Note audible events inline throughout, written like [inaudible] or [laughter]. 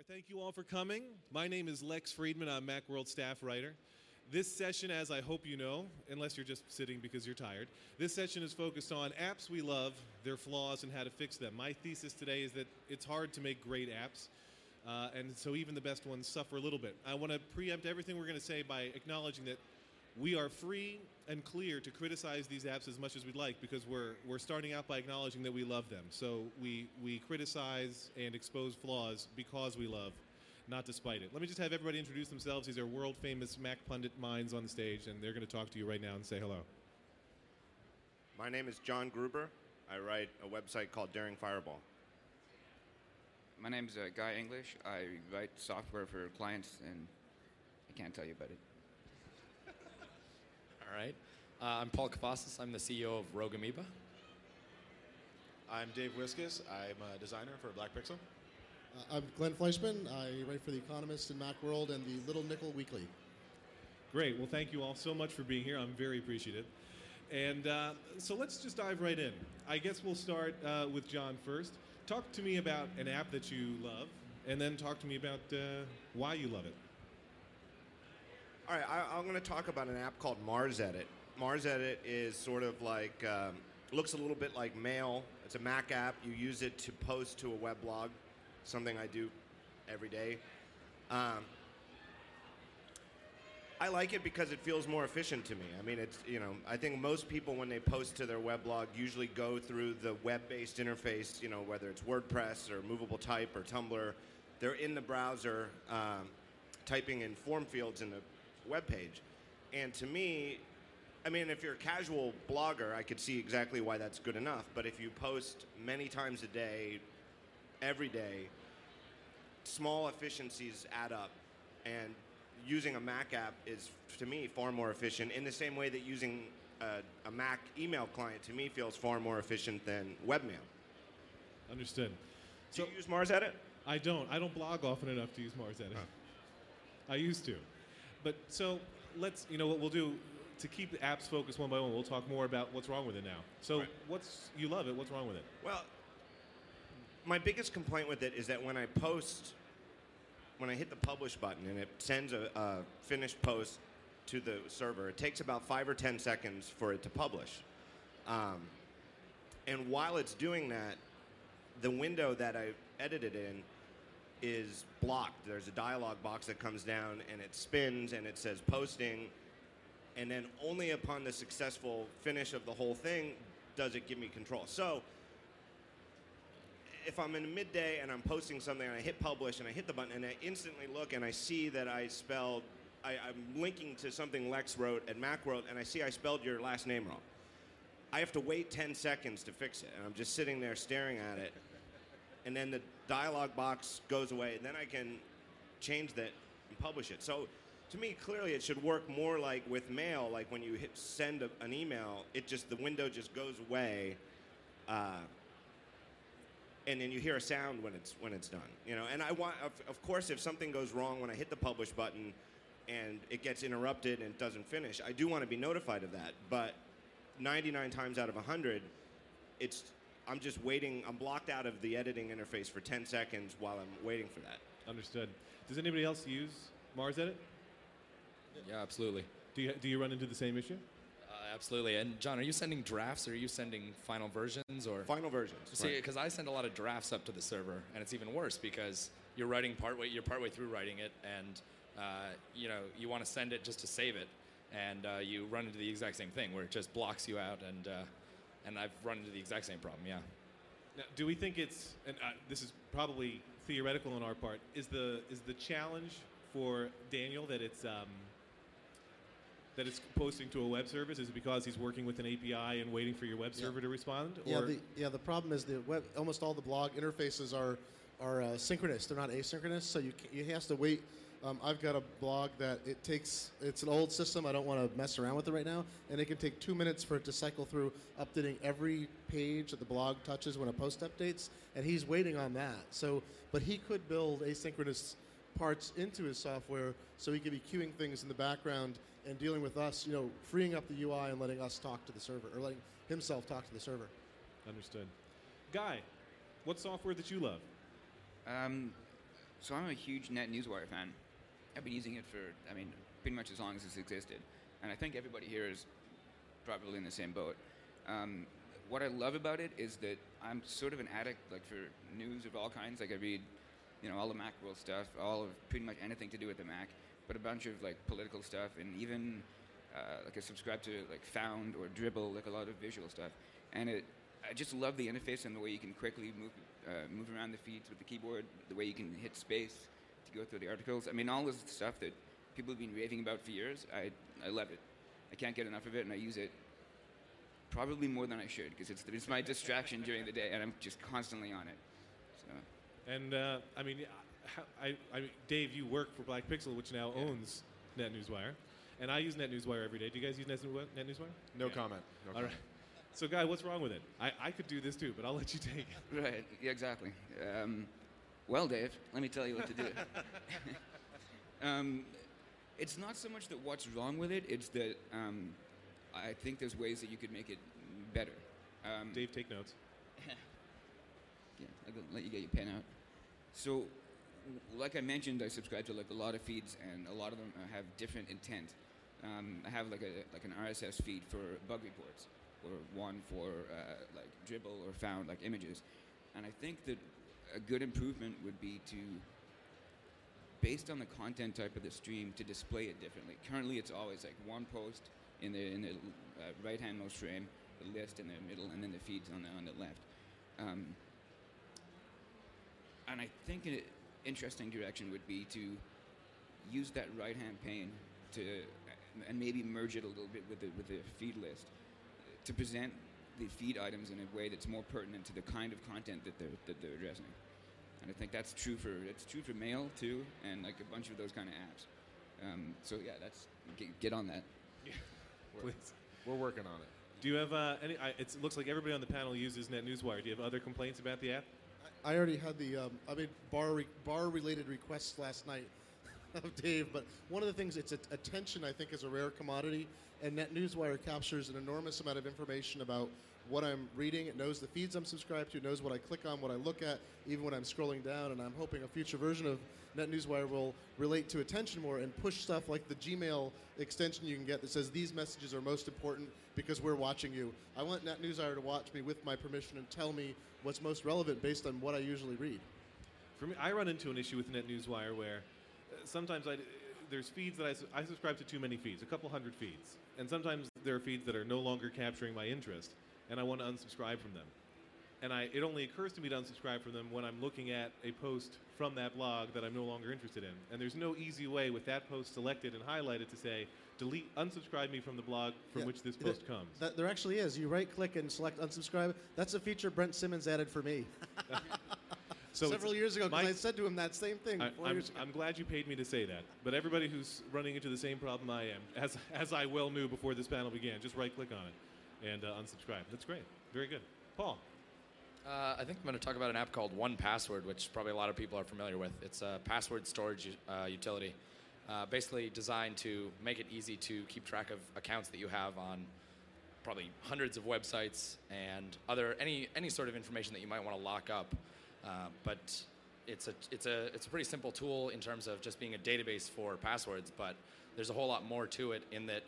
there. Thank you all for coming. My name is Lex Friedman. I'm Macworld staff writer. This session, as I hope you know, unless you're just sitting because you're tired, this session is focused on apps we love, their flaws, and how to fix them. My thesis today is that it's hard to make great apps, uh, and so even the best ones suffer a little bit. I want to preempt everything we're going to say by acknowledging that we are free and clear to criticize these apps as much as we'd like because we're, we're starting out by acknowledging that we love them. So we, we criticize and expose flaws because we love, not despite it. Let me just have everybody introduce themselves. These are world famous Mac pundit minds on the stage, and they're going to talk to you right now and say hello. My name is John Gruber. I write a website called Daring Fireball. My name is uh, Guy English. I write software for clients, and I can't tell you about it. All right. Uh, I'm Paul Kafasis. I'm the CEO of Rogue Amoeba. I'm Dave Wiskus. I'm a designer for Black Pixel. Uh, I'm Glenn Fleishman. I write for The Economist and Macworld and the Little Nickel Weekly. Great. Well, thank you all so much for being here. I'm very appreciative. And uh, so let's just dive right in. I guess we'll start uh, with John first. Talk to me about an app that you love, and then talk to me about uh, why you love it. All right, I, I'm going to talk about an app called MarsEdit. Mars Edit is sort of like, um, looks a little bit like Mail. It's a Mac app. You use it to post to a web blog, something I do every day. Um, I like it because it feels more efficient to me. I mean, it's, you know, I think most people when they post to their weblog usually go through the web based interface, you know, whether it's WordPress or Movable Type or Tumblr. They're in the browser um, typing in form fields in the web page. And to me, I mean, if you're a casual blogger, I could see exactly why that's good enough. But if you post many times a day, every day, small efficiencies add up. And using a Mac app is, to me, far more efficient in the same way that using a, a Mac email client, to me, feels far more efficient than webmail. Understood. Do you use MarsEdit? I don't. I don't blog often enough to use MarsEdit. I used to. But so let's, you know what we'll do to keep the apps focused one by one. We'll talk more about what's wrong with it now. So Right. what's you love it? What's wrong with it? Well, my biggest complaint with it is that when I post, when I hit the publish button and it sends a, a finished post to the server, it takes about five or ten seconds for it to publish. Um, and while it's doing that, the window that I edited in is blocked. There's a dialog box that comes down and it spins and it says posting. And then only upon the successful finish of the whole thing does it give me control. So if I'm in midday and I'm posting something and I hit publish and I hit the button and I instantly look and I see that I spelled, I, I'm linking to something Lex wrote at Macworld and I see I spelled your last name wrong. I have to wait 10 seconds to fix it and I'm just sitting there staring at it. And then the dialog box goes away and then I can change that and publish it. So to me, clearly it should work more like with mail, like when you hit send a, an email, it just, the window just goes away. Uh, and then you hear a sound when it's when it's done you know and i want of, of course if something goes wrong when i hit the publish button and it gets interrupted and doesn't finish i do want to be notified of that but 99 times out of 100 it's i'm just waiting i'm blocked out of the editing interface for 10 seconds while i'm waiting for that Understood. Does anybody else use MarsEdit? Yeah, absolutely. Do you do you run into the same issue? Uh, absolutely. And John, are you sending drafts or are you sending final versions or? final versions See, because I send a lot of drafts up to the server, and it's even worse because you're writing partway, you're partway through writing it, and uh, you know you want to send it just to save it, and uh, you run into the exact same thing where it just blocks you out, and uh, and I've run into the exact same problem. Yeah. Now, do we think it's and uh, this is probably theoretical on our part? Is the is the challenge for Daniel that it's um, that it's posting to a web service? Is it because he's working with an API and waiting for your web server to respond? Or Yeah, the, yeah. The problem is the web. Almost all the blog interfaces are are uh, synchronous. They're not asynchronous. So you ca- you has to wait. Um, I've got a blog that it takes. It's an old system. I don't want to mess around with it right now, and it can take two minutes for it to cycle through updating every page that the blog touches when a post updates, and he's waiting on that. So, but he could build asynchronous parts into his software so he could be queuing things in the background and dealing with us, you know, freeing up the UI and letting us talk to the server or letting himself talk to the server. understood. Guy, what software that you love? Um, So I'm a huge NetNewsWire fan. I've been using it for, I mean, pretty much as long as it's existed. And I think everybody here is probably in the same boat. Um, what I love about it is that I'm sort of an addict, like for news of all kinds. Like I read, you know, all the Macworld stuff, all of pretty much anything to do with the Mac, but a bunch of like political stuff, and even uh, like I subscribe to like Ffffound or Dribbble, like a lot of visual stuff. And it, I just love the interface and the way you can quickly move uh, move around the feeds with the keyboard, the way you can hit space to go through the articles. I mean, all this stuff that people have been raving about for years. I I love it. I can't get enough of it, and I use it probably more than I should because it's, it's my distraction during the day, and I'm just constantly on it. So And uh, I mean, I, I mean, Dave, you work for Black Pixel, which now owns NetNewsWire, and I use NetNewsWire every day. Do you guys use Net- NetNewsWire? No Yeah. comment. No All comment. right. So, Guy, what's wrong with it? I, I could do this too, but I'll let you take it. right, yeah, exactly. Um, well, Dave, let me tell you what to do. [laughs] um, it's not so much that what's wrong with it; it's that um, I think there's ways that you could make it better. Um, Dave, take notes. [laughs] Yeah, I'll let you get your pen out. So, like I mentioned, I subscribe to like a lot of feeds, and a lot of them have different intent. Um, I have like a like an RSS feed for bug reports, or one for uh, like Dribbble or Ffffound like images, and I think that a good improvement would be to, based on the content type of the stream, to display it differently. Currently, it's always like one post in the in the uh, right hand most frame, the list in the middle, and then the feeds on the on the left. Um, and I think an interesting direction would be to use that right hand pane to and maybe merge it a little bit with the with the feed list to present the feed items in a way that's more pertinent to the kind of content that they're that they're addressing. And I think that's true for that's true for mail too, and like a bunch of those kind of apps. Um, so yeah, that's get, get on that. Yeah, [laughs] Please. We're working on it. Do you have uh, any? I, it's, it looks like everybody on the panel uses NetNewsWire. Do you have other complaints about the app? I already had the um, I made bar re- bar related requests last night [laughs] of Dave, but one of the things it's attention I think is a rare commodity, and NetNewsWire captures an enormous amount of information about what I'm reading. It knows the feeds I'm subscribed to, it knows what I click on, what I look at, even when I'm scrolling down. And I'm hoping a future version of NetNewsWire will relate to attention more and push stuff like the Gmail extension you can get that says these messages are most important because we're watching you. I want NetNewsWire to watch me with my permission and tell me what's most relevant based on what I usually read. For me, I run into an issue with NetNewsWire where sometimes I, there's feeds that I, I subscribe to too many feeds, a couple hundred feeds, and sometimes there are feeds that are no longer capturing my interest, and I want to unsubscribe from them. And I, it only occurs to me to unsubscribe from them when I'm looking at a post from that blog that I'm no longer interested in. And there's no easy way with that post selected and highlighted to say, delete, unsubscribe me from the blog from Yeah, which this th- post comes. That, there actually is. You right click and select unsubscribe. That's a feature Brent Simmons added for me [laughs] So several years ago because I said to him that same thing. I, four I'm, years ago. I'm glad you paid me to say that. But everybody who's running into the same problem I am, as, as I well knew before this panel began, just right click on it and uh, unsubscribe. That's great. Very good. Paul. Uh, I think I'm going to talk about an app called 1Password, which probably a lot of people are familiar with. It's a password storage uh, utility, uh, basically designed to make it easy to keep track of accounts that you have on probably hundreds of websites and other any any sort of information that you might want to lock up. Uh, but it's a it's a it's a pretty simple tool in terms of just being a database for passwords. But there's a whole lot more to it in that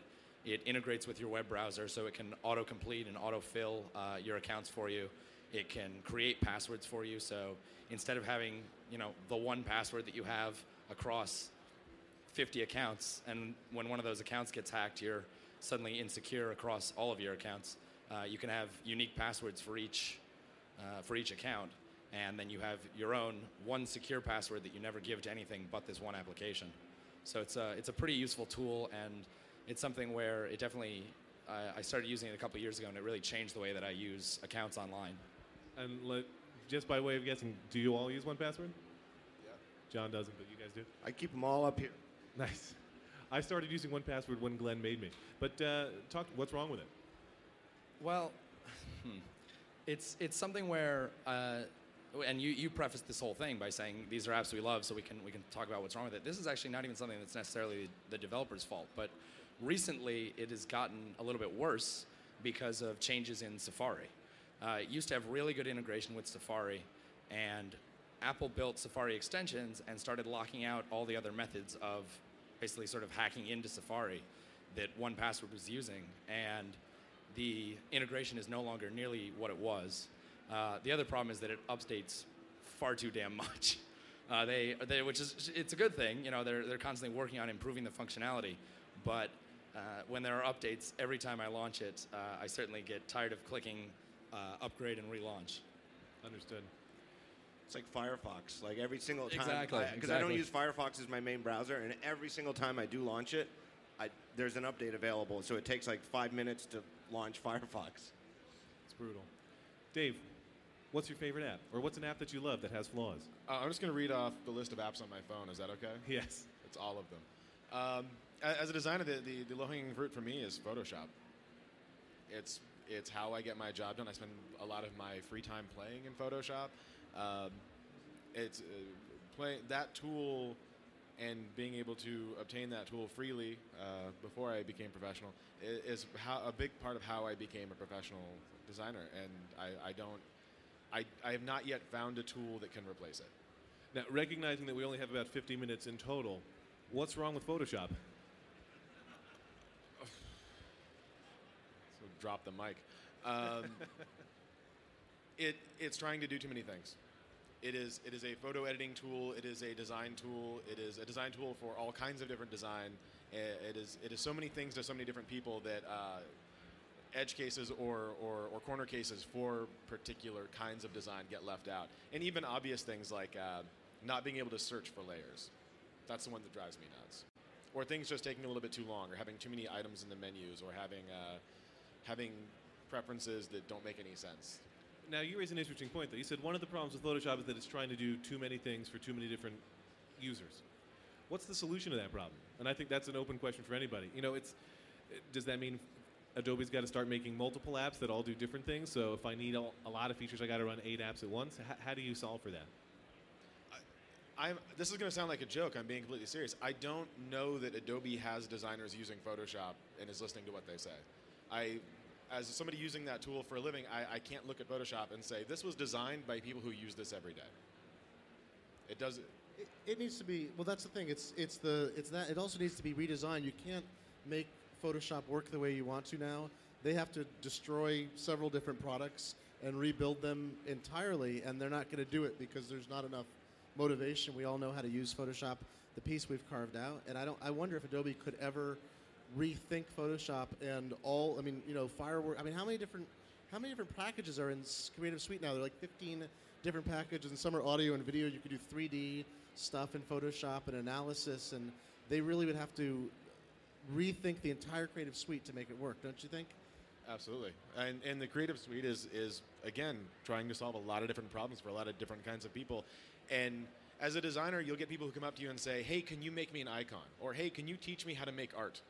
it integrates with your web browser, so it can autocomplete and autofill uh, your accounts for you. It can create passwords for you. So instead of having you know the one password that you have across 50 accounts, and when one of those accounts gets hacked, you're suddenly insecure across all of your accounts. Uh, you can have unique passwords for each uh, for each account, and then you have your own one secure password that you never give to anything but this one application. So it's a it's a pretty useful tool, and it's something where it definitely I I started using it a couple years ago, and it really changed the way that I use accounts online. And let, just by way of guessing, do you all use one password? Yeah. John doesn't, but you guys do? I keep them all up here. [laughs] Nice. I started using 1Password when Glenn made me. But uh, talk. What's wrong with it? Well, [laughs] hmm. it's it's something where, uh, and you you prefaced this whole thing by saying these are apps we love, so we can we can talk about what's wrong with it. This is actually not even something that's necessarily the developer's fault, but recently it has gotten a little bit worse because of changes in Safari. Uh, it used to have really good integration with Safari, and Apple built Safari extensions and started locking out all the other methods of basically sort of hacking into Safari that 1Password was using, and the integration is no longer nearly what it was. Uh, the other problem is that it updates far too damn much. [laughs] Uh, they, they, which is it's a good thing. You know, they're they're constantly working on improving the functionality, but uh, when there are updates, every time I launch it, uh, I certainly get tired of clicking uh, upgrade and relaunch. Understood. It's like Firefox. Like every single time, Exactly, because I, don't use Firefox as my main browser, and every single time I do launch it, I, there's an update available. So it takes like five minutes to launch [laughs] Firefox. It's brutal. Dave, what's your favorite app? Or what's an app that you love that has flaws? Uh, I'm just going to read off the list of apps on my phone. Is that okay? Yes. It's all of them. Um, as a designer, the, the, the low-hanging fruit for me is Photoshop. It's it's how I get my job done. I spend a lot of my free time playing in Photoshop. Um, it's uh, play that tool and being able to obtain that tool freely uh, before I became professional i- is how, a big part of how I became a professional designer. And I, I don't, I, I have not yet found a tool that can replace it. Now, recognizing that we only have about 50 minutes in total, what's wrong with Photoshop? So drop the mic. Um, [laughs] it it's trying to do too many things. It is it is a photo editing tool. It is a design tool. It is a design tool for all kinds of different design. I- It is it is so many things to so many different people that uh, edge cases or, or or corner cases for particular kinds of design get left out. And even obvious things like uh, not being able to search for layers. That's the one that drives me nuts. Or things just taking a little bit too long, or having too many items in the menus, or having uh, having preferences that don't make any sense. Now, you raise an interesting point, though. You said one of the problems with Photoshop is that it's trying to do too many things for too many different users. What's the solution to that problem? And I think that's an open question for anybody. You know, it's does that mean Adobe's got to start making multiple apps that all do different things? So if I need a, a lot of features, I got to run eight apps at once. H- how do you solve for that? I'm, this is going to sound like a joke. I'm being completely serious. I don't know that Adobe has designers using Photoshop and is listening to what they say. I, as somebody using that tool for a living, I, I can't look at Photoshop and say this was designed by people who use this every day. It does. It, it needs to be. Well, that's the thing. It's it's the it's that. It also needs to be redesigned. You can't make Photoshop work the way you want to now. They have to destroy several different products and rebuild them entirely, and they're not going to do it because there's not enough motivation. We all know how to use Photoshop, the piece we've carved out, and I don't. I wonder if Adobe could ever rethink Photoshop and all. I mean, you know, firework. I mean, how many different how many different packages are in Creative Suite now? There are like 15 different packages, and some are audio and video. You could do 3D stuff in Photoshop and analysis, and they really would have to rethink the entire Creative Suite to make it work, don't you think? Absolutely. And, and the Creative Suite is, is, again, trying to solve a lot of different problems for a lot of different kinds of people. And as a designer, you'll get people who come up to you and say, hey, can you make me an icon? Or hey, can you teach me how to make art?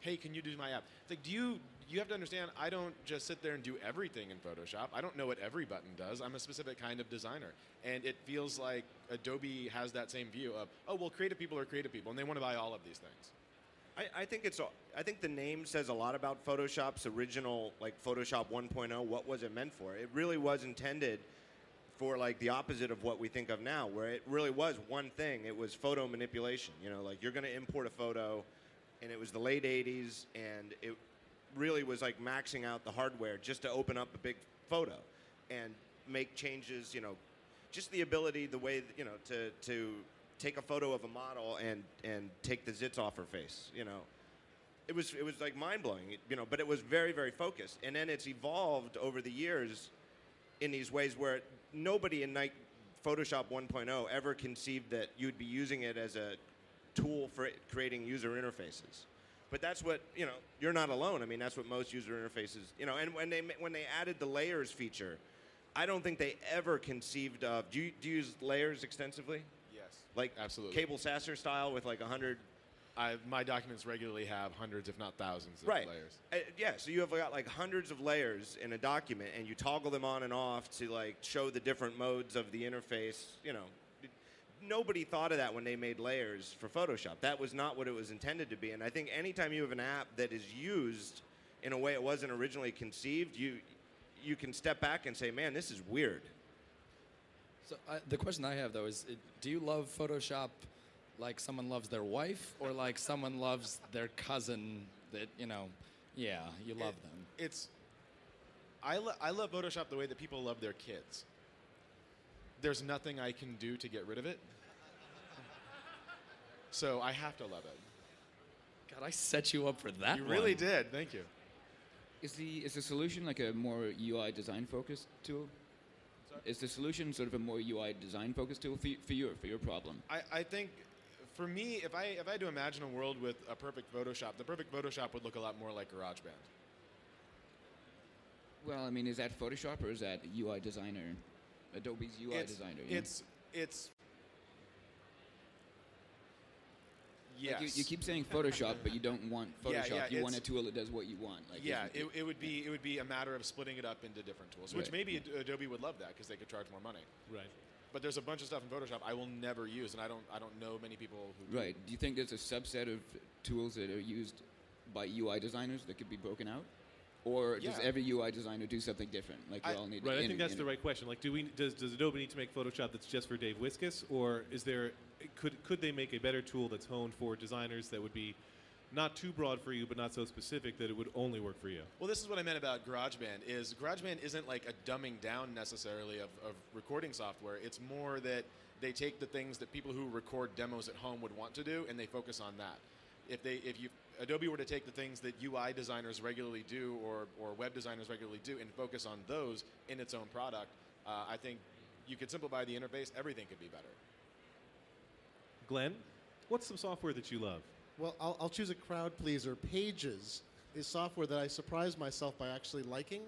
Hey, can you do my app? It's like, do you, you have to understand, I don't just sit there and do everything in Photoshop. I don't know what every button does. I'm a specific kind of designer. And it feels like Adobe has that same view of, oh, well, creative people are creative people, and they want to buy all of these things. I, I think it's. I think the name says a lot about Photoshop's original, like Photoshop 1.0. What was it meant for? It really was intended for like the opposite of what we think of now, where it really was one thing. It was photo manipulation. You know, like you're going to import a photo, and it was the late 80s, and it really was like maxing out the hardware just to open up a big photo and make changes. You know, just the ability, the way you know to to take a photo of a model and and take the zits off her face. You know, it was it was like mind blowing. You know, but it was very very focused, and then it's evolved over the years in these ways where nobody in like Photoshop 1.0 ever conceived that you'd be using it as a tool for creating user interfaces. But that's what you know. You're not alone. I mean, that's what most user interfaces. You know, and when they when they added the layers feature, I don't think they ever conceived of. Do you, do you use layers extensively? Like Absolutely. Cabel Sasser style with like a hundred. I, my documents regularly have hundreds, if not thousands, of Right. layers. Uh, yeah. So you have got like hundreds of layers in a document, and you toggle them on and off to like show the different modes of the interface. You know, nobody thought of that when they made layers for Photoshop. That was not what it was intended to be. And I think anytime you have an app that is used in a way it wasn't originally conceived, you you can step back and say, "Man, this is weird." So I, the question I have though is, uh, do you love Photoshop like someone loves their wife, or like someone loves their cousin that you know? Yeah, you love It- them. It's I, lo- I love Photoshop the way that people love their kids. There's nothing I can do to get rid of it. So I have to love it. God, I set you up for that. you really did. Thank you. Is the is the solution like a more UI design focused tool? Is the solution sort of a more UI design focused tool for, for your for your problem? I, I think for me, if I if I had to imagine a world with a perfect Photoshop, the perfect Photoshop would look a lot more like GarageBand. Well, I mean, is that Photoshop or is that UI designer, Adobe's UI it's, designer? you know? It's it's Like, you, you keep saying Photoshop, but you don't want [laughs] Photoshop. yeah, you want a tool that does what you want. Like yeah, it, it would be it would be a matter of splitting it up into different tools, which Right. maybe Ad- Adobe would love that because they could charge more money. Right. But there's a bunch of stuff in Photoshop I will never use, and I don't I don't know many people who do. Right. Do you think there's a subset of tools that are used by UI designers that could be broken out? Or does every UI designer do something different? Like we all need Right, I in- think that's in- the right question. Like, do we does, does Adobe need to make Photoshop that's just for Dave Wiskus, or is there could could they make a better tool that's honed for designers that would be not too broad for you, but not so specific that it would only work for you? Well, this is what I meant about GarageBand. Is GarageBand isn't like a dumbing down necessarily of, of recording software. It's more that they take the things that people who record demos at home would want to do, and they focus on that. If they, if you, Adobe were to take the things that UI designers regularly do or, or web designers regularly do and focus on those in its own product, uh, I think you could simplify the interface. Everything could be better. Glenn, what's some software that you love? Well, I'll, I'll choose a crowd pleaser. Pages is software that I surprised myself by actually liking.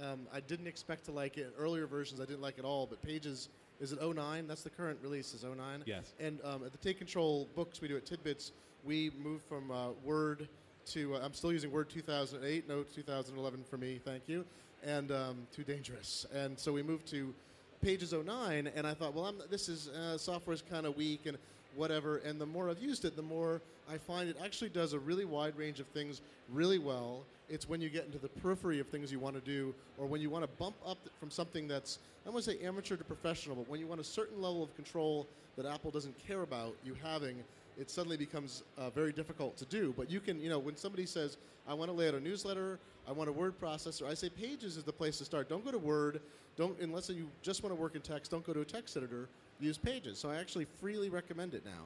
Um, I didn't expect to like it. Earlier versions, I didn't like at all, but Pages is it 09? That's the current release is 09. Yes. And um, at the Take Control books we do at TidBITS, we moved from uh, Word to uh, I'm still using Word 2008. No 2011 for me, thank you. And um, too dangerous. And so we moved to Pages 09, and I thought, well, I'm, this is uh, software's kind of weak and whatever. And the more I've used it, the more I find it actually does a really wide range of things really well. It's when you get into the periphery of things you want to do, or when you want to bump up from something that's I want to say amateur to professional, but when you want a certain level of control that Apple doesn't care about you having, it suddenly becomes uh, very difficult to do. But you can, you know, when somebody says, I want to lay out a newsletter, I want a word processor, I say Pages is the place to start. Don't go to Word. Don't, unless you just want to work in text, don't go to a text editor. Use Pages. So I actually freely recommend it now.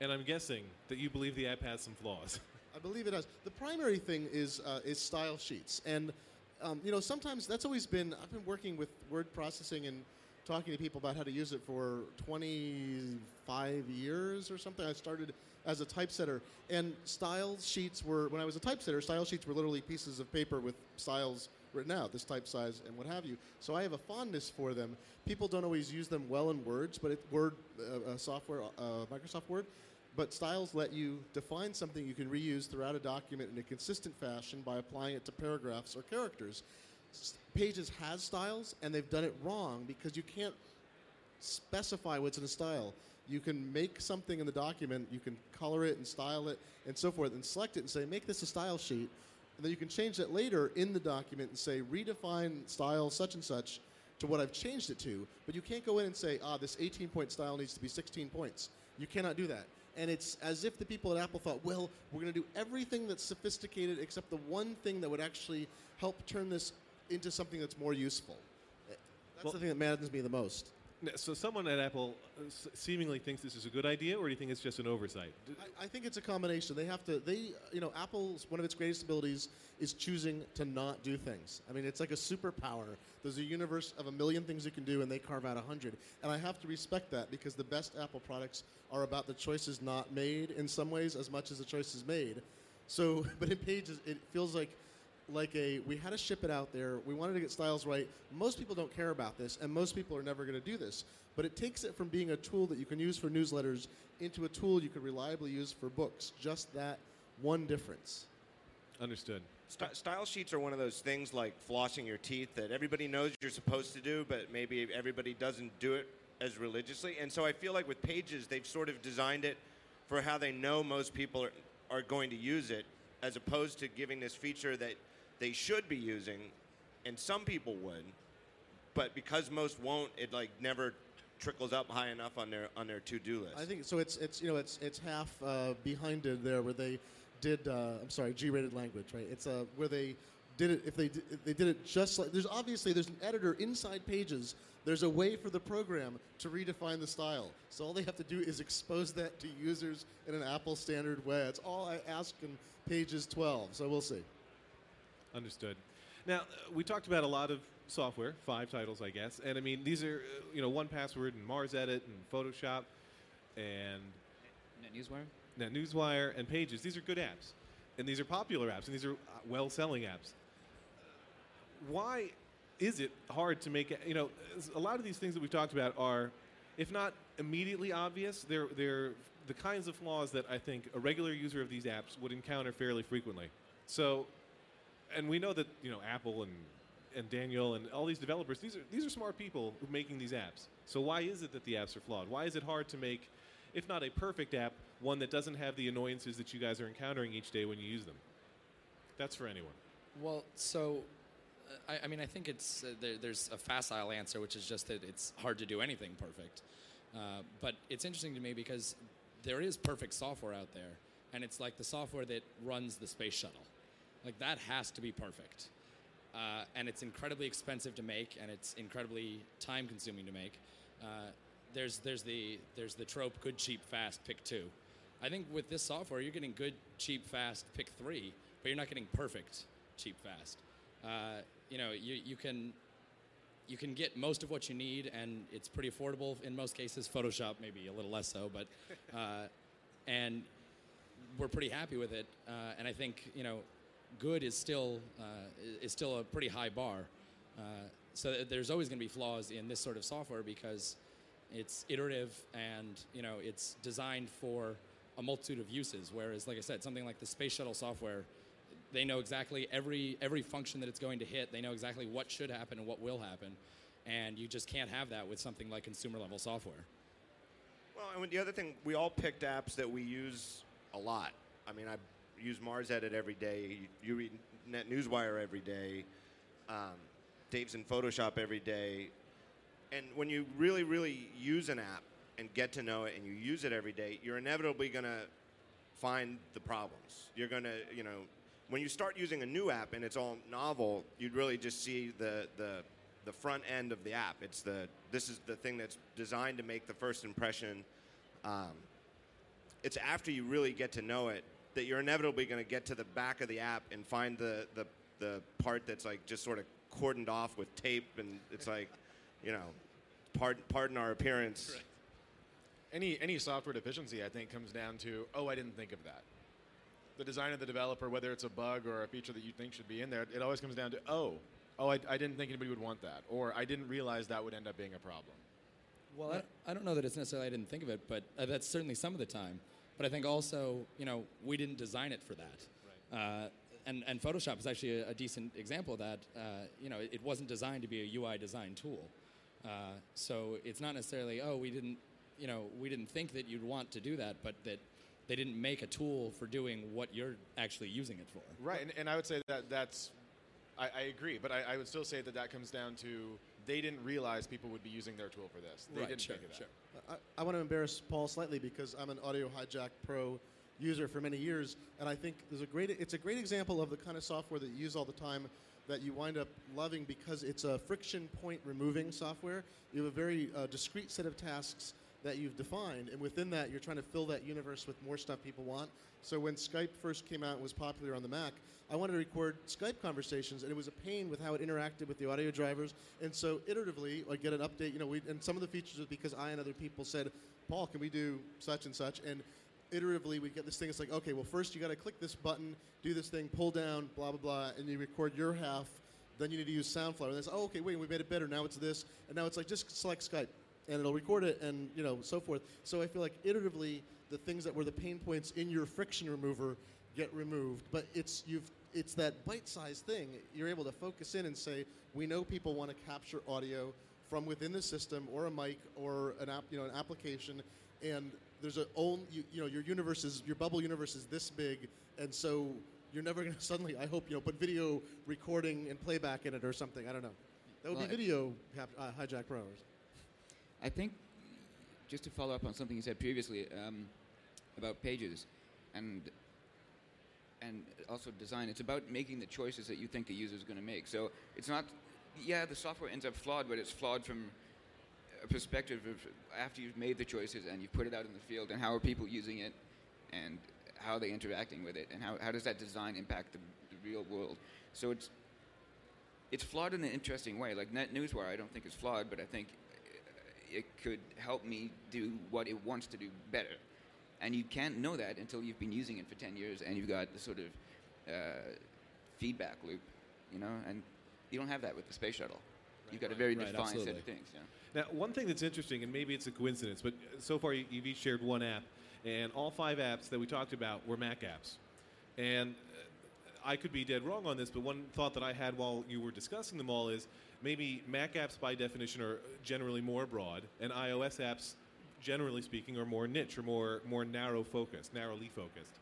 And I'm guessing that you believe the app has some flaws. [laughs] I believe it does. The primary thing is uh, is style sheets, and um, you know sometimes that's always been. I've been working with word processing and talking to people about how to use it for 25 years or something. I started as a typesetter, and style sheets were when I was a typesetter. Style sheets were literally pieces of paper with styles written out, this type size and what have you. So I have a fondness for them. People don't always use them well in words, but it, Word uh, uh, software, uh, Microsoft Word. But styles let you define something you can reuse throughout a document in a consistent fashion by applying it to paragraphs or characters. Pages has styles, and they've done it wrong because you can't specify what's in a style. You can make something in the document, you can color it and style it and so forth, and select it and say, make this a style sheet. And then you can change that later in the document and say, redefine style such and such to what I've changed it to. But you can't go in and say, ah, this 18 point style needs to be 16 points. You cannot do that. And it's as if the people at Apple thought, well, we're going to do everything that's sophisticated except the one thing that would actually help turn this into something that's more useful. That's Well- the thing that maddens me the most. So someone at Apple uh, seemingly thinks this is a good idea, or do you think it's just an oversight? I think it's a combination. They have to. They, you know, Apple's one of its greatest abilities is choosing to not do things. I mean, it's like a superpower. There's a universe of a million things you can do, and they carve out a hundred. And I have to respect that because the best Apple products are about the choices not made in some ways as much as the choices made. So, [laughs] but in Pages, it feels like like a we had to ship it out there. We wanted to get styles right. Most people don't care about this, and most people are never going to do this. But it takes it from being a tool that you can use for newsletters into a tool you could reliably use for books. Just that one difference. Understood. Sty- style sheets are one of those things like flossing your teeth that everybody knows you're supposed to do, but maybe everybody doesn't do it as religiously. And so I feel like with Pages, they've sort of designed it for how they know most people are, are going to use it, as opposed to giving this feature that they should be using, and some people would, but because most won't, it like never trickles up high enough on their on their to do list. I think so. It's it's you know it's it's half uh, behind it there where they did. Uh, I'm sorry, G-rated language, right? It's uh, where they did it. If they did, if they did it just like there's obviously there's an editor inside Pages. There's a way for the program to redefine the style. So all they have to do is expose that to users in an Apple standard way. That's all I ask in Pages 12. So we'll see. Understood. Now, we talked about a lot of software, five titles, I guess. And I mean, these are, uh, you know, 1Password and MarsEdit and Photoshop and NetNewsWire? Net Newswire and Pages. These are good apps. And these are popular apps and these are uh, well selling apps. Why is it hard to make, you know, a lot of these things that we've talked about are, if not immediately obvious, they're, they're the kinds of flaws that I think a regular user of these apps would encounter fairly frequently. So, and we know that, you know, Apple and, and Daniel and all these developers, these are, these are smart people making these apps. So why is it that the apps are flawed? Why is it hard to make, if not a perfect app, one that doesn't have the annoyances that you guys are encountering each day when you use them? That's for anyone. Well, so uh, I, I mean, I think it's uh, there, there's a facile answer, which is just that it's hard to do anything perfect. Uh, but it's interesting to me because there is perfect software out there, and it's like the software that runs the space shuttle. Like that has to be perfect, uh, and it's incredibly expensive to make, and it's incredibly time-consuming to make. Uh, there's there's the there's the trope: good, cheap, fast. Pick two. I think with this software, you're getting good, cheap, fast. Pick three, but you're not getting perfect, cheap, fast. Uh, you know, you, you can you can get most of what you need, and it's pretty affordable in most cases. Photoshop maybe a little less so, but [laughs] uh, and we're pretty happy with it. Uh, and I think you know, good is still uh, is still a pretty high bar. Uh, so there's always going to be flaws in this sort of software because it's iterative and you know it's designed for a multitude of uses. Whereas, like I said, something like the space shuttle software they know exactly every every function that it's going to hit. They know exactly what should happen and what will happen, and you just can't have that with something like consumer level software. Well, and the other thing, we all picked apps that we use a lot. I mean, I use MarsEdit every day. You, you read NetNewsWire every day. Um, Dave's in Photoshop every day. And when you really, really use an app and get to know it and you use it every day, you're inevitably going to find the problems. You're going to, you know, when you start using a new app and it's all novel, you'd really just see the, the, the front end of the app. It's the, this is the thing that's designed to make the first impression. Um, it's after you really get to know it that you're inevitably going to get to the back of the app and find the, the, the part that's like just sort of cordoned off with tape and it's like, you know, pardon, pardon our appearance. Any any software deficiency, I think, comes down to oh, I didn't think of that. The design of the developer, whether it's a bug or a feature that you think should be in there, it always comes down to oh, oh, I, I didn't think anybody would want that, or I didn't realize that would end up being a problem. Well, I, I don't know that it's necessarily I didn't think of it, but uh, that's certainly some of the time. But I think also, you know, we didn't design it for that. Right. Uh, and, and Photoshop is actually a, a decent example of that. Uh, you know, it, it, wasn't designed to be a UI design tool. Uh, so it's not necessarily, oh, we didn't, you know, we didn't think that you'd want to do that, but that they didn't make a tool for doing what you're actually using it for. Right, and, and I would say that that's, I, I agree, but I, I, would still say that that comes down to they didn't realize people would be using their tool for this. They right, didn't sure, think of that. Sure. I, I want to embarrass Paul slightly because I'm an Audio Hijack Pro user for many years, and I think there's a great. It's a great example of the kind of software that you use all the time that you wind up loving because it's a friction point removing software. You have a very uh, discrete set of tasks that you've defined, and within that, you're trying to fill that universe with more stuff people want. So when Skype first came out and was popular on the Mac, I wanted to record Skype conversations, and it was a pain with how it interacted with the audio drivers. And so iteratively, I get an update. You know, we, and some of the features was because I and other people said, "Paul, can we do such and such?" And iteratively, we get this thing. It's like, okay, well, first you got to click this button, do this thing, pull down, blah blah blah, and you record your half. Then you need to use SoundFlower. And it's, oh, okay, wait, we made it better. Now it's this, and now it's like just select Skype, and it'll record it, and you know, so forth. So I feel like iteratively, the things that were the pain points in your friction remover get removed. But it's you've it's that bite-sized thing. You're able to focus in and say, we know people want to capture audio from within the system, or a mic, or an app, you know, an application, and there's a own you, you know your universe is your bubble universe is this big, and so you're never going [laughs] to suddenly I hope you know put video recording and playback in it or something. I don't know. That would Well, be video uh, hijack pro. I think, just to follow up on something you said previously um, about pages, and and also design. It's about making the choices that you think the user is going to make. So it's not, yeah, the software ends up flawed, but it's flawed from a perspective of after you've made the choices and you've put it out in the field, and how are people using it, and how are they interacting with it, and how, how does that design impact the, the real world. So it's it's flawed in an interesting way. Like NetNewsWire, I don't think is flawed, but I think could help me do what it wants to do better. And you can't know that until you've been using it for 10 years and you've got the sort of uh, feedback loop, you know? And you don't have that with the space shuttle. You've got a very right, defined set of things. Yeah. Now, one thing that's interesting, and maybe it's a coincidence, but so far you- you've each shared one app, and all five apps that we talked about were Mac apps. And uh, I could be dead wrong on this, but one thought that I had while you were discussing them all is maybe Mac apps by definition are generally more broad, and iOS apps, generally speaking, are more niche or more more narrow focused, narrowly focused.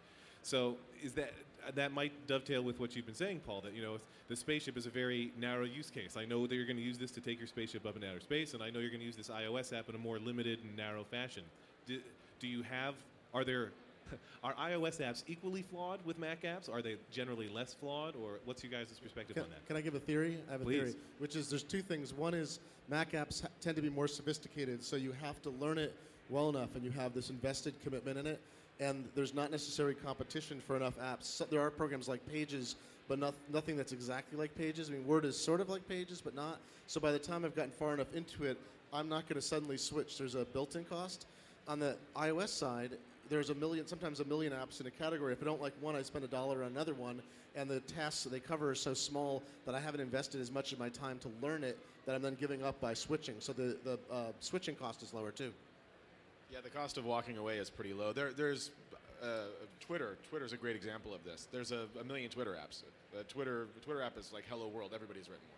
So is that that might dovetail with what you've been saying, Paul? That you know the spaceship is a very narrow use case. I know that you're going to use this to take your spaceship up in outer space, and I know you're going to use this iOS app in a more limited and narrow fashion. Do, do you have? Are there? [laughs] Are iOS apps equally flawed with Mac apps? Are they generally less flawed, or what's your guys' perspective Can, on that? can I give a theory? I have a Please. theory, which is there's two things. One is Mac apps ha- tend to be more sophisticated, so you have to learn it well enough, and you have this invested commitment in it. And there's not necessary competition for enough apps. So there are programs like Pages, but not, nothing that's exactly like Pages. I mean, Word is sort of like Pages, but not. So by the time I've gotten far enough into it, I'm not going to suddenly switch. There's a built-in cost. On the iOS side, there's a million, sometimes a million apps in a category. If I don't like one, I spend a dollar on another one, and the tasks that they cover are so small that I haven't invested as much of my time to learn it that I'm then giving up by switching. So the, the uh, switching cost is lower too. Yeah, the cost of walking away is pretty low. There, there's uh, Twitter. Twitter's a great example of this. There's a, a million Twitter apps. Uh, Twitter, the Twitter app is like Hello World. Everybody's written one.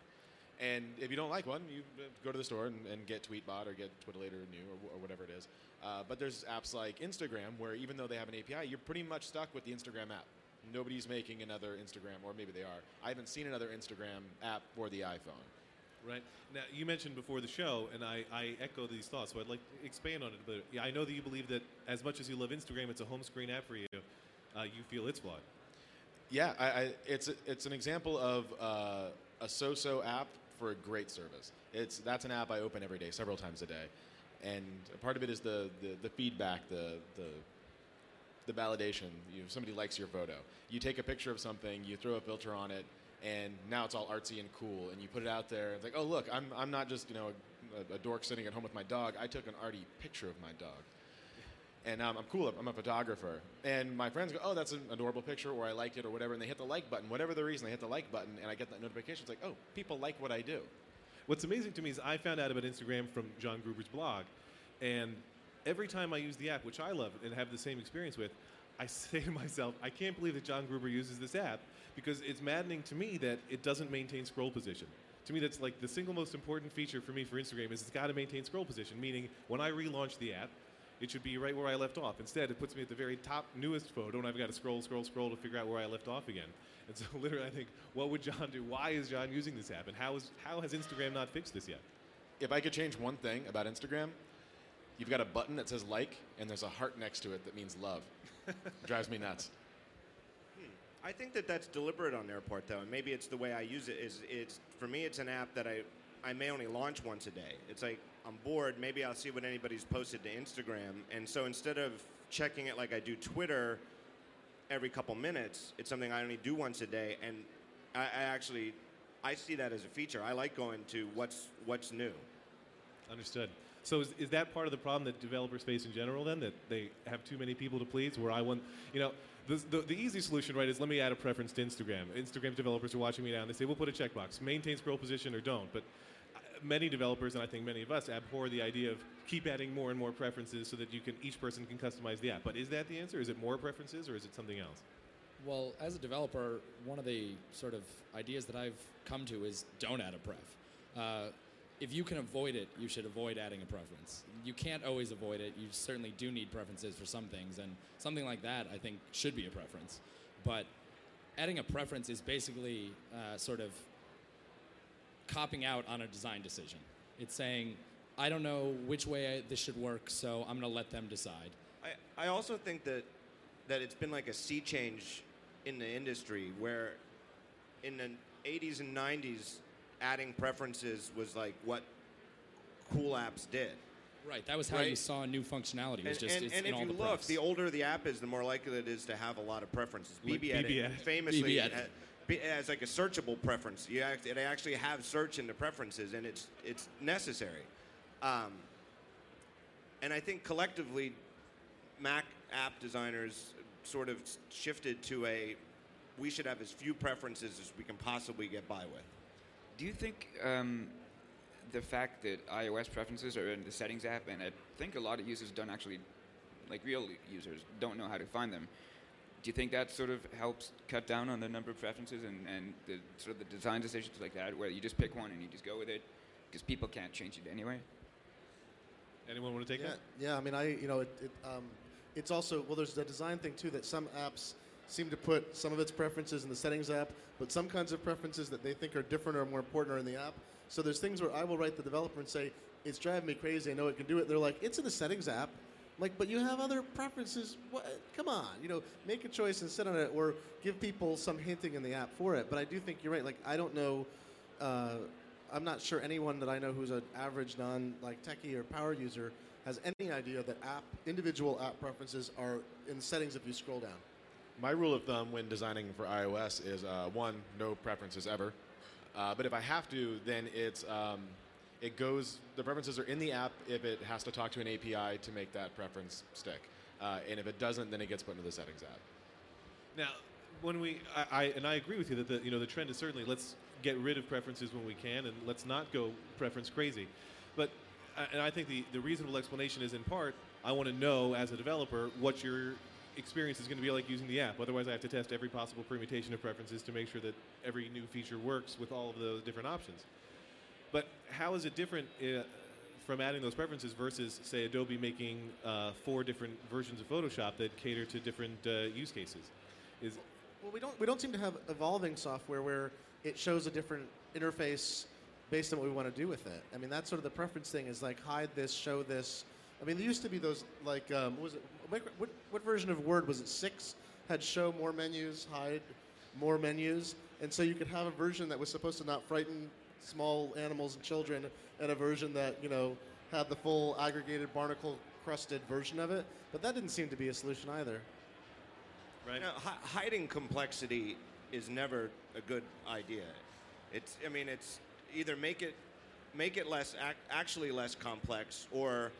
And if you don't like one, you uh, go to the store and, and get Tweetbot or get Twitter New or, or whatever it is. Uh, but there's apps like Instagram where even though they have an API, you're pretty much stuck with the Instagram app. Nobody's making another Instagram, or maybe they are. I haven't seen another Instagram app for the iPhone. Right. Now, you mentioned before the show, and I, I echo these thoughts, so I'd like to expand on it a bit. Yeah, I know that you believe that as much as you love Instagram, it's a home screen app for you. Uh, you feel it's flawed. Yeah, I, I, it's it's an example of uh, a so-so app for a great service. It's that's an app I open every day, several times a day, and a part of it is the the, the feedback, the the the validation. You somebody likes your photo. You take a picture of something, you throw a filter on it, and now it's all artsy and cool. And you put it out there. It's like, oh look, I'm I'm not just you know a, a dork sitting at home with my dog. I took an arty picture of my dog and um, I'm cool. I'm a photographer, and my friends go, "Oh, that's an adorable picture," or "I liked it," or whatever, and they hit the like button. Whatever the reason, they hit the like button, and I get that notification. It's like, "Oh, people like what I do." What's amazing to me is I found out about Instagram from John Gruber's blog, and every time I use the app, which I love and have the same experience with, I [laughs] say to myself, I can't believe that John Gruber uses this app because it's maddening to me that it doesn't maintain scroll position. To me, that's like the single most important feature for me for Instagram is it's got to maintain scroll position. Meaning, when I relaunch the app, it should be right where I left off. Instead, it puts me at the very top newest photo, and I've got to scroll, scroll, scroll to figure out where I left off again. And so, [laughs] literally, I think, what would John do? Why is John using this app? And how, is, how has Instagram not fixed this yet? If I could change one thing about Instagram, you've got a button that says like, and there's a heart next to it that means love. [laughs] Drives me nuts. Hmm. I think that that's deliberate on their part, though, and maybe it's the way I use it. Is it's for me, it's an app that I I may only launch once a day. It's like I'm bored. Maybe I'll see what anybody's posted to Instagram, and so instead of checking it like I do Twitter every couple minutes, it's something I only do once a day, and I, I actually I see that as a feature. I like going to what's what's new. Understood. So is, is that part of the problem that developers face in general then, that they have too many people to please, where I want, you know, the, the, the easy solution, right, is let me add a preference to Instagram. Instagram developers are watching me now, and they say, we'll put a checkbox, maintain scroll position or don't. But many developers, and I think many of us, abhor the idea of keep adding more and more preferences so that you can, each person can customize the app. But is that the answer? Is it more preferences, or is it something else? Well, as a developer, one of the sort of ideas that I've come to is don't add a pref. Uh, if you can avoid it, you should avoid adding a preference. You can't always avoid it. You certainly do need preferences for some things, and something like that, I think, should be a preference. But adding a preference is basically uh, sort of copping out on a design decision. It's saying, I don't know which way I, this should work, so I'm going to let them decide. I, I also think that that it's been like a sea change in the industry where in the 80s and 90s adding preferences was like what cool apps did. Right. That was how you Right. saw new functionality. It was And, just and, it's and in if all you the look, profs. the older the app is, the more likely it is to have a lot of preferences. Like BBEdit BB famously BBEdit. Uh, has like a searchable preference. You act, it actually have search in the preferences, and it's it's necessary. Um, and I think collectively, Mac app designers sort of shifted to a we should have as few preferences as we can possibly get by with. Do you think um, the fact that iOS preferences are in the settings app, and I think a lot of users don't actually, like real users, don't know how to find them. Do you think that sort of helps cut down on the number of preferences and, and the sort of the design decisions like that, where you just pick one and you just go with it, because people can't change it anyway? Anyone want to take Yeah, that? yeah. I mean, I you know, it, it, um, it's also well, there's the design thing too that some apps seem to put some of its preferences in the settings app, but some kinds of preferences that they think are different or more important are in the app. So there's things where I will write the developer and say, "It's driving me crazy. I know it can do it." They're like, "It's in the settings app." Like, but you have other preferences. What? Come on, you know, make a choice and sit on it, or give people some hinting in the app for it. But I do think you're right. Like, I don't know. Uh, I'm not sure anyone that I know who's an average non like techie or power user has any idea that app individual app preferences are in settings if you scroll down. My rule of thumb when designing for iOS is uh, one, no preferences ever. Uh, but if I have to, then it's um, it goes. The preferences are in the app if it has to talk to an API to make that preference stick, uh, and if it doesn't, then it gets put into the settings app. Now, when we, I, I and I agree with you that the you know the trend is certainly let's get rid of preferences when we can and let's not go preference crazy, but uh, and I think the the reasonable explanation is in part I want to know as a developer what your experience is going to be like using the app. Otherwise, I have to test every possible permutation of preferences to make sure that every new feature works with all of those different options. But how is it different uh, from adding those preferences versus, say, Adobe making uh, four different versions of Photoshop that cater to different uh, use cases? Is Well, we don't we don't seem to have evolving software where it shows a different interface based on what we want to do with it. I mean, that's sort of the preference thing is like hide this, show this. I mean, there used to be those like um, was it? What, what version of Word was it? Six had show more menus, hide more menus, and so you could have a version that was supposed to not frighten small animals and children, and a version that you know had the full aggregated barnacle crusted version of it. But that didn't seem to be a solution either. right? Now, hi- hiding complexity is never a good idea. It's, I mean, it's either make it, make it less, ac- actually less complex, or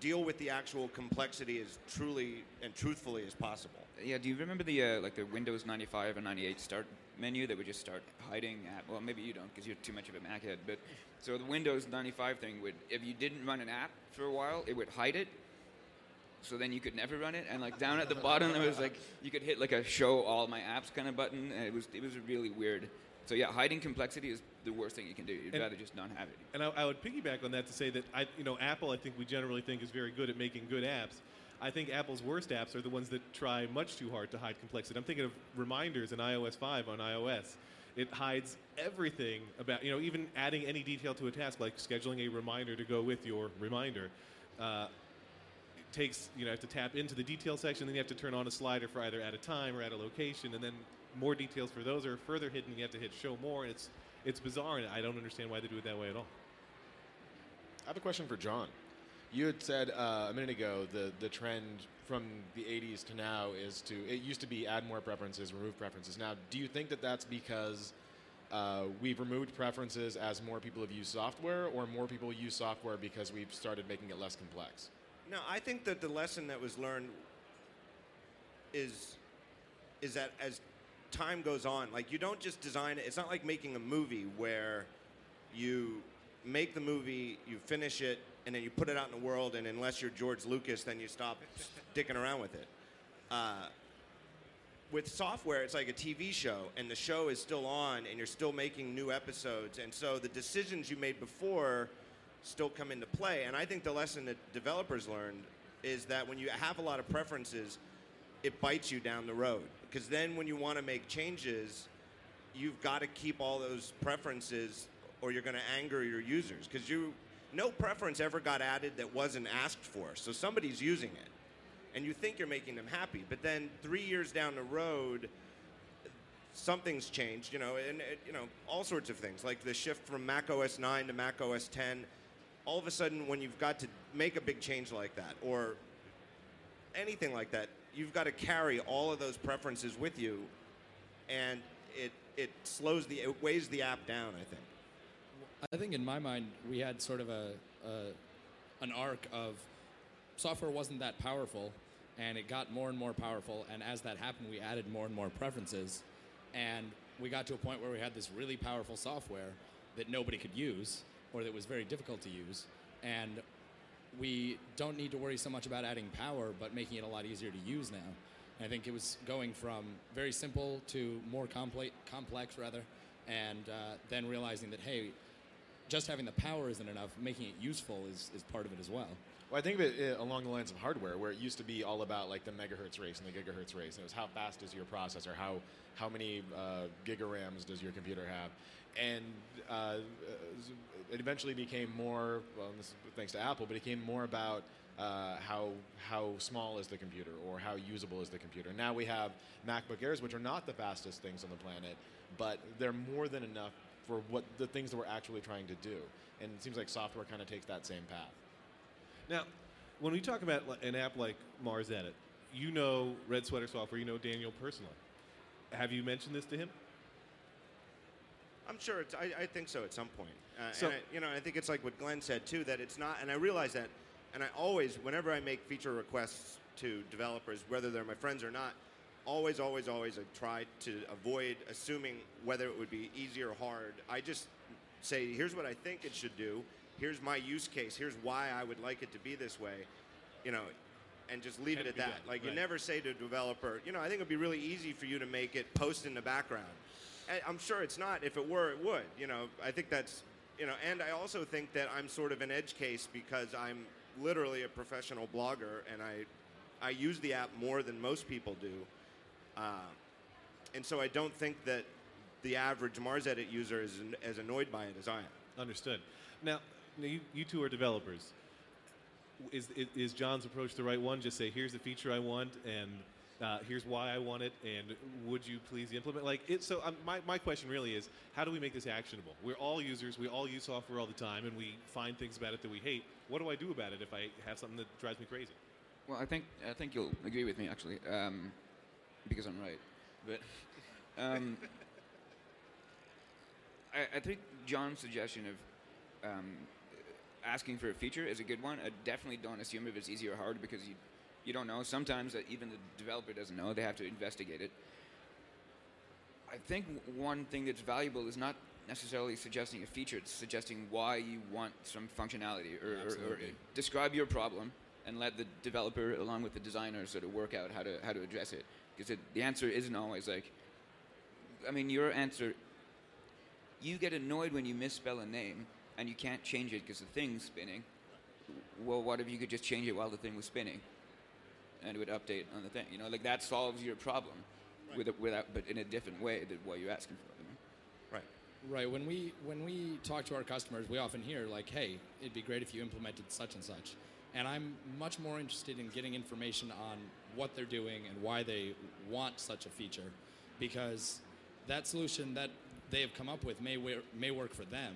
deal with the actual complexity as truly and truthfully as possible. Yeah, do you remember the uh, like the Windows 95 and 98 start menu that would just start hiding app? Well, maybe you don't because you're too much of a Mac head. But so the Windows 95 thing would, if you didn't run an app for a while, it would hide it. So then you could never run it, and like down at the bottom there was like you could hit like a show all my apps kind of button, and it was it was really weird. So yeah, hiding complexity is the worst thing you can do. You'd And- rather just not have it. And I, I would piggyback on that to say that I, you know, Apple. I think we generally think is very good at making good apps. I think Apple's worst apps are the ones that try much too hard to hide complexity. I'm thinking of reminders in iOS 5 on iOS. It hides everything about, you know, even adding any detail to a task, like scheduling a reminder to go with your reminder. Uh, it takes, you know, have to tap into the detail section, then you have to turn on a slider for either at a time or at a location, and then more details for those are further hidden. You have to hit show more, and it's it's bizarre, and I don't understand why they do it that way at all. I have a question for John. You had said uh, a minute ago the the trend from the 80s to now is to it used to be add more preferences, remove preferences. Now, do you think that that's because uh, we've removed preferences as more people have used software, or more people use software because we've started making it less complex? No, I think that the lesson that was learned is is that as time goes on, like you don't just design it. It's not like making a movie where you make the movie, you finish it, and then you put it out in the world. And unless you're George Lucas, then you stop dicking around with it. Uh, with software, it's like a TV show, and the show is still on, and you're still making new episodes, and so the decisions you made before still come into play. And I think the lesson that developers learned is that when you have a lot of preferences, it bites you down the road. Because then when you want to make changes, you've got to keep all those preferences or you're going to anger your users because you no preference ever got added that wasn't asked for so somebody's using it. And you think you're making them happy but then three years down the road something's changed you know and you know all sorts of things like the shift from mac os 9 to mac os 10 all of a sudden when you've got to make a big change like that or anything like that you've got to carry all of those preferences with you and it it slows the it weighs the app down i think I think in my mind we had sort of a, a an arc of software wasn't that powerful, and it got more and more powerful. And as that happened, we added more and more preferences, and we got to a point where we had this really powerful software that nobody could use or that was very difficult to use, and we don't need to worry so much about adding power, but making it a lot easier to use now. I think it was going from very simple to more complex, complex rather, and uh, then realizing that hey, just having the power isn't enough. Making it useful is, is part of it as well. Well, I think of it uh, along the lines of hardware, where it used to be all about like the megahertz race and the gigahertz race. And it was how fast is your processor, how how many uh, gigarams does your computer have, and uh, it eventually became more. Well, thanks to Apple, but it became more about uh, how how small is the computer or how usable is the computer. Now we have MacBook Airs, which are not the fastest things on the planet, but they're more than enough for what the things that we're actually trying to do. And it seems like software kind of takes that same path. Now, when we talk about an app like MarsEdit, you know Red Sweater Software, you know Daniel personally. Have you mentioned this to him? I'm sure it's. I, I think so at some point. Uh, So- and I, you know, I think it's like what Glenn said too. That it's not. And I realize that. And I always, whenever I make feature requests to developers, whether they're my friends or not, always, always, always, I try to avoid assuming whether it would be easy or hard. I just say, here's what I think it should do. Here's my use case. Here's why I would like it to be this way. You know, and just leave it at that. done. Like you never say to a developer, you know, I think it'd be really easy for you to make it post in the background. And I'm sure it's not. If it were, it would. You know, I think that's, you know, and I also think that I'm sort of an edge case because I'm literally a professional blogger and I, I use the app more than most people do. Uh, and so I don't think that the average MarsEdit user is as annoyed by it as I am. Understood. Now, now you, you two are developers. Is, is, is John's approach the right one? Just say, here's the feature I want, and uh, here's why I want it, and would you please implement? Like, it, so um, my, my question really is, how do we make this actionable? We're all users, we all use software all the time, and we find things about it that we hate. What do I do about it if I have something that drives me crazy? Well, I think I think you'll agree with me actually, um, because I'm right. But um, I, I think John's suggestion of um, asking for a feature is a good one. I definitely don't assume if it's easy or hard because you you don't know. Sometimes that even the developer doesn't know. They have to investigate it. I think one thing that's valuable is not necessarily suggesting a feature. It's suggesting why you want some functionality or, or, or describe your problem and let the developer, along with the designer, sort of work out how to how to address it. Because the answer isn't always like. I mean, your answer. You get annoyed when you misspell a name and you can't change it because the thing's spinning. Well, what if you could just change it while the thing was spinning, and it would update on the thing? You know, like that solves your problem, with a, without, but in a different way than what you're asking for. You know? Right. Right. When we when we talk to our customers, we often hear like, "Hey, it'd be great if you implemented such and such." And I'm much more interested in getting information on what they're doing and why they want such a feature, because that solution that they have come up with may wer- may work for them,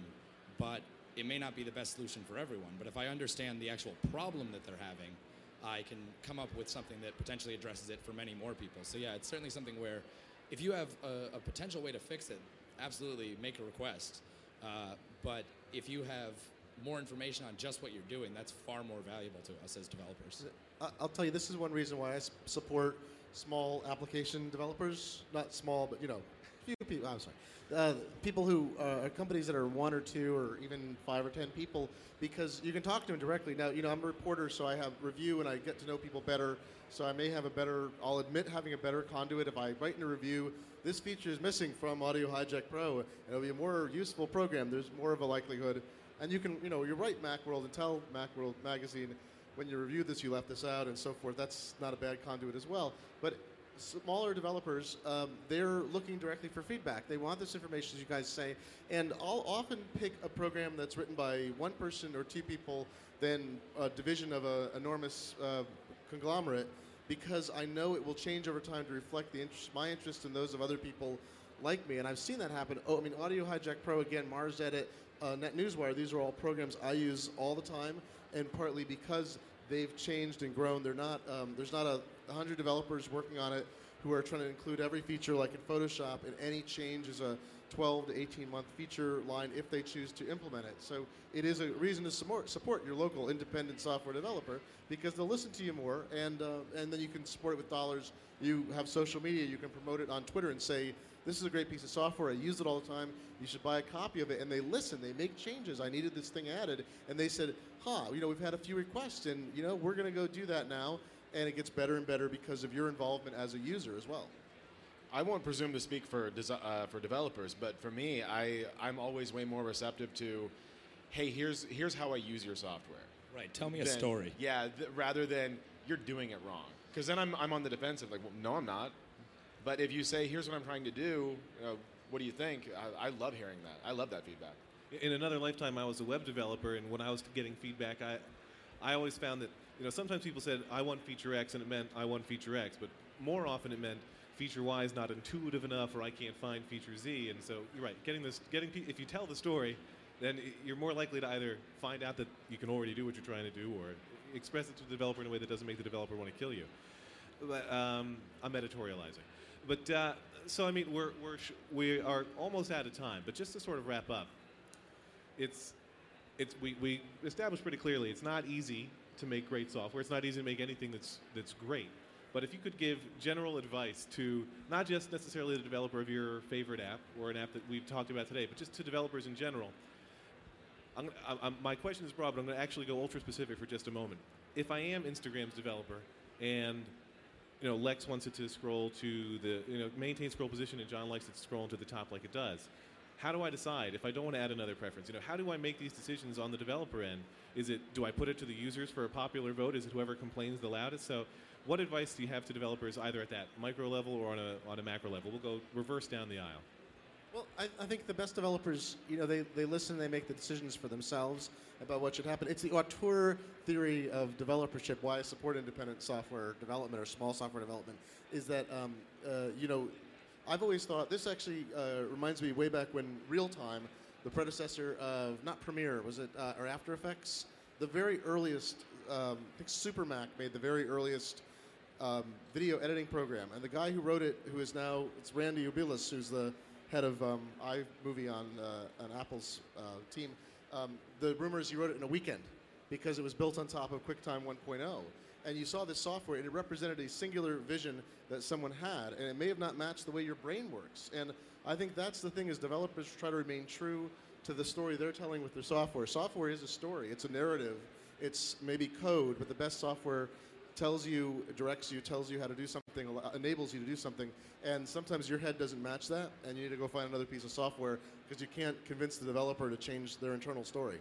but it may not be the best solution for everyone. But if I understand the actual problem that they're having, I can come up with something that potentially addresses it for many more people. So yeah, it's certainly something where if you have a, a potential way to fix it, absolutely make a request. Uh, but if you have more information on just what you're doing, that's far more valuable to us as developers. I- I'll tell you, this is one reason why I support small application developers. Not small, but you know, few people. I'm sorry, uh, people who uh, are companies that are one or two or even five or ten people, because you can talk to them directly. Now, you know, I'm a reporter, so I have review and I get to know people better. So I may have a better. I'll admit having a better conduit if I write in a review. This feature is missing from Audio Hijack Pro. and It'll be a more useful program. There's more of a likelihood. And you can, you know, you're right, Macworld, and tell Macworld magazine when you review this, you left this out, and so forth. That's not a bad conduit as well. But smaller developers, um, they're looking directly for feedback. They want this information, as you guys say, and I'll often pick a program that's written by one person or two people, then a division of an enormous uh, conglomerate, because I know it will change over time to reflect the interest, my interest and those of other people like me. And I've seen that happen. Oh, I mean, Audio Hijack Pro again, MarsEdit, uh, NetNewsWire. These are all programs I use all the time, and partly because they've changed and grown. They're not. Um, there's not a hundred developers working on it who are trying to include every feature like in Photoshop, and any change is a 12 to 18 month feature line if they choose to implement it. So it is a reason to support, support your local independent software developer because they'll listen to you more, and uh, and then you can support it with dollars. You have social media. You can promote it on Twitter and say. This is a great piece of software. I use it all the time. You should buy a copy of it. And they listen. They make changes. I needed this thing added. And they said, huh, you know, we've had a few requests. And, you know, we're going to go do that now. And it gets better and better because of your involvement as a user as well. I won't presume to speak for desi- uh, for developers, but for me, I I'm always way more receptive to, hey, here's here's how I use your software. Right. Tell me a story. Yeah, th- rather than you're doing it wrong, because then I'm I'm on the defensive. Like, well, no, I'm not. But if you say, here's what I'm trying to do, you know, what do you think? I, I love hearing that. I love that feedback. In another lifetime, I was a web developer, and when I was getting feedback, I, I always found that you know sometimes people said I want feature X, and it meant I want feature X, but more often it meant feature Y is not intuitive enough, or I can't find feature Z. And so you're right, getting this, getting if you tell the story, then you're more likely to either find out that you can already do what you're trying to do, or express it to the developer in a way that doesn't make the developer want to kill you. But um, I'm editorializing. But uh, so I mean, we're, we're we are almost out of time. But just to sort of wrap up, it's it's we, we established pretty clearly it's not easy to make great software. It's not easy to make anything that's that's great. But if you could give general advice to not just necessarily the developer of your favorite app or an app that we've talked about today, but just to developers in general, I'm, I'm, my question is broad, but I'm going to actually go ultra specific for just a moment. If I am Instagram's developer and you know Lex wants it to scroll to the you know maintain scroll position and John likes it to scroll to the top like it does, how do I decide if I don't want to add another preference? You know, how do I make these decisions on the developer end? Is it do I put it to the users for a popular vote? Is it whoever complains the loudest? So, what advice do you have to developers either at that micro level or on a on a macro level? We'll go reverse down the aisle. Well, I, I think the best developers, you know, they, they listen, they make the decisions for themselves about what should happen. It's the auteur theory of developership, why I support independent software development or small software development, is that, um, uh, you know, I've always thought, this actually uh, reminds me way back when ReelTime, the predecessor of, not Premiere, was it, uh, or After Effects? The very earliest, um, I think Supermac made the very earliest um, video editing program. And the guy who wrote it, who is now, it's Randy Ubillos, who's the head of um, iMovie on, uh, Apple's uh, team. Um, the rumor is he wrote it in a weekend because it was built on top of QuickTime 1.0. And you saw this software, and it represented a singular vision that someone had, and it may have not matched the way your brain works. And I think that's the thing is developers try to remain true to the story they're telling with their software. Software is a story, it's a narrative, it's maybe code, but the best software tells you, directs you, tells you how to do something, enables you to do something, and sometimes your head doesn't match that, and you need to go find another piece of software because you can't convince the developer to change their internal story.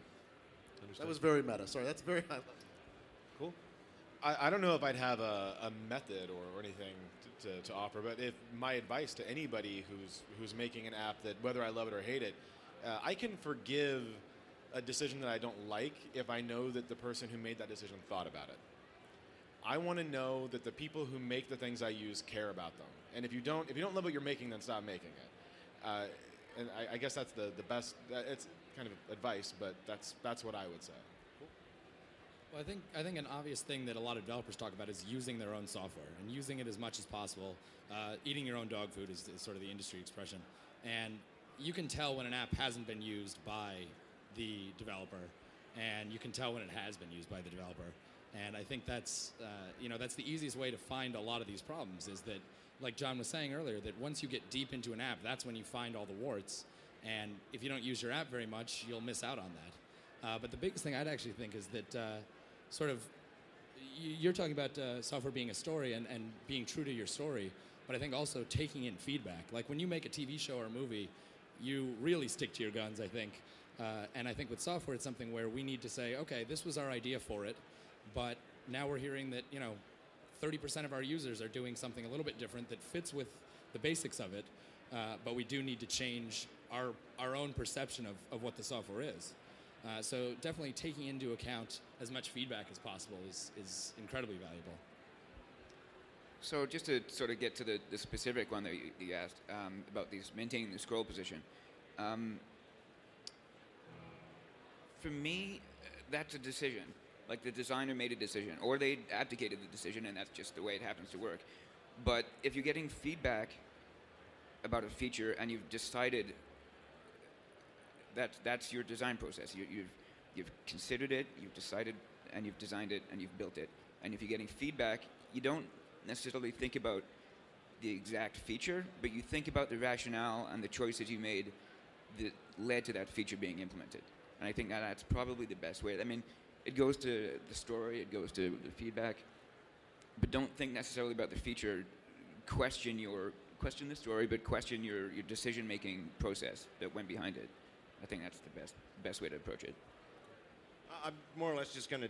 That was very meta. Sorry, that's very [laughs] high level. Cool. I, I don't know if I'd have a, a method or, or anything to, to, to offer, but if my advice to anybody who's who's making an app that whether I love it or hate it, uh, I can forgive a decision that I don't like if I know that the person who made that decision thought about it. I want to know that the people who make the things I use care about them, and if you don't, if you don't love what you're making, then stop making it. Uh, and I, I guess that's the the best. It's kind of advice, but that's that's what I would say. Well, I think I think an obvious thing that a lot of developers talk about is using their own software and using it as much as possible. Uh, eating your own dog food is, is sort of the industry expression, and you can tell when an app hasn't been used by the developer, and you can tell when it has been used by the developer. And I think that's uh, you know that's the easiest way to find a lot of these problems is that, like John was saying earlier, that once you get deep into an app, that's when you find all the warts. And if you don't use your app very much, you'll miss out on that. Uh, but the biggest thing I'd actually think is that uh, sort of you're talking about uh, software being a story and, and being true to your story, but I think also taking in feedback. Like when you make a TV show or a movie, you really stick to your guns, I think. Uh, and I think with software, it's something where we need to say, okay, this was our idea for it, but now we're hearing that, you know, 30% of our users are doing something a little bit different that fits with the basics of it, uh, but we do need to change our, our own perception of, of what the software is. Uh, so definitely taking into account as much feedback as possible is, is incredibly valuable. So just to sort of get to the, the specific one that you, you asked um, about these maintaining the scroll position. Um, for me, uh, that's a decision. Like the designer made a decision, or they abdicated the decision, and that's just the way it happens to work. But if you're getting feedback about a feature and you've decided that that's your design process, you, you've you've considered it, you've decided, and you've designed it, and you've built it. And if you're getting feedback, you don't necessarily think about the exact feature, but you think about the rationale and the choices you made that led to that feature being implemented. And I think that that's probably the best way. I mean, it goes to the story, it goes to the feedback, but don't think necessarily about the feature. Question your question the story, but question your, your decision making process that went behind it. I think that's the best best way to approach it. I'm more or less just going to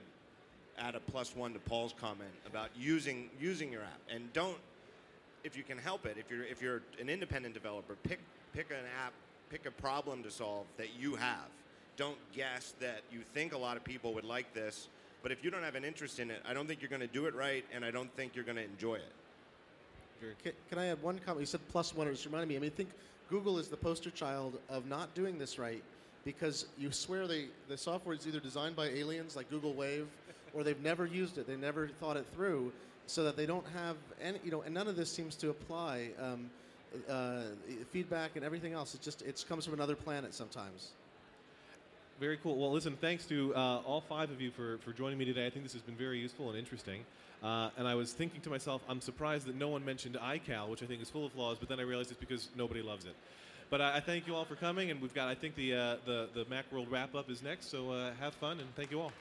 add a plus one to Paul's comment about using using your app, and don't, if you can help it, if you're if you're an independent developer, pick pick an app, pick a problem to solve that you have. Don't guess that you think a lot of people would like this, but if you don't have an interest in it, I don't think you're going to do it right, and I don't think you're going to enjoy it. Can, can I add one comment? You said plus one. It just reminded me. I mean, I think Google is the poster child of not doing this right because you swear they, the software is either designed by aliens like Google Wave or they've never used it. They never thought it through so that they don't have any, you know, and none of this seems to apply. Um, uh, feedback and everything else. It just it comes from another planet sometimes. Very cool. Well, listen, thanks to uh, all five of you for, for joining me today. I think this has been very useful and interesting. Uh, and I was thinking to myself, I'm surprised that no one mentioned iCal, which I think is full of flaws, but then I realized it's because nobody loves it. But I, I thank you all for coming, and we've got, I think, the, uh, the, the Macworld wrap up is next, so uh, have fun, and thank you all.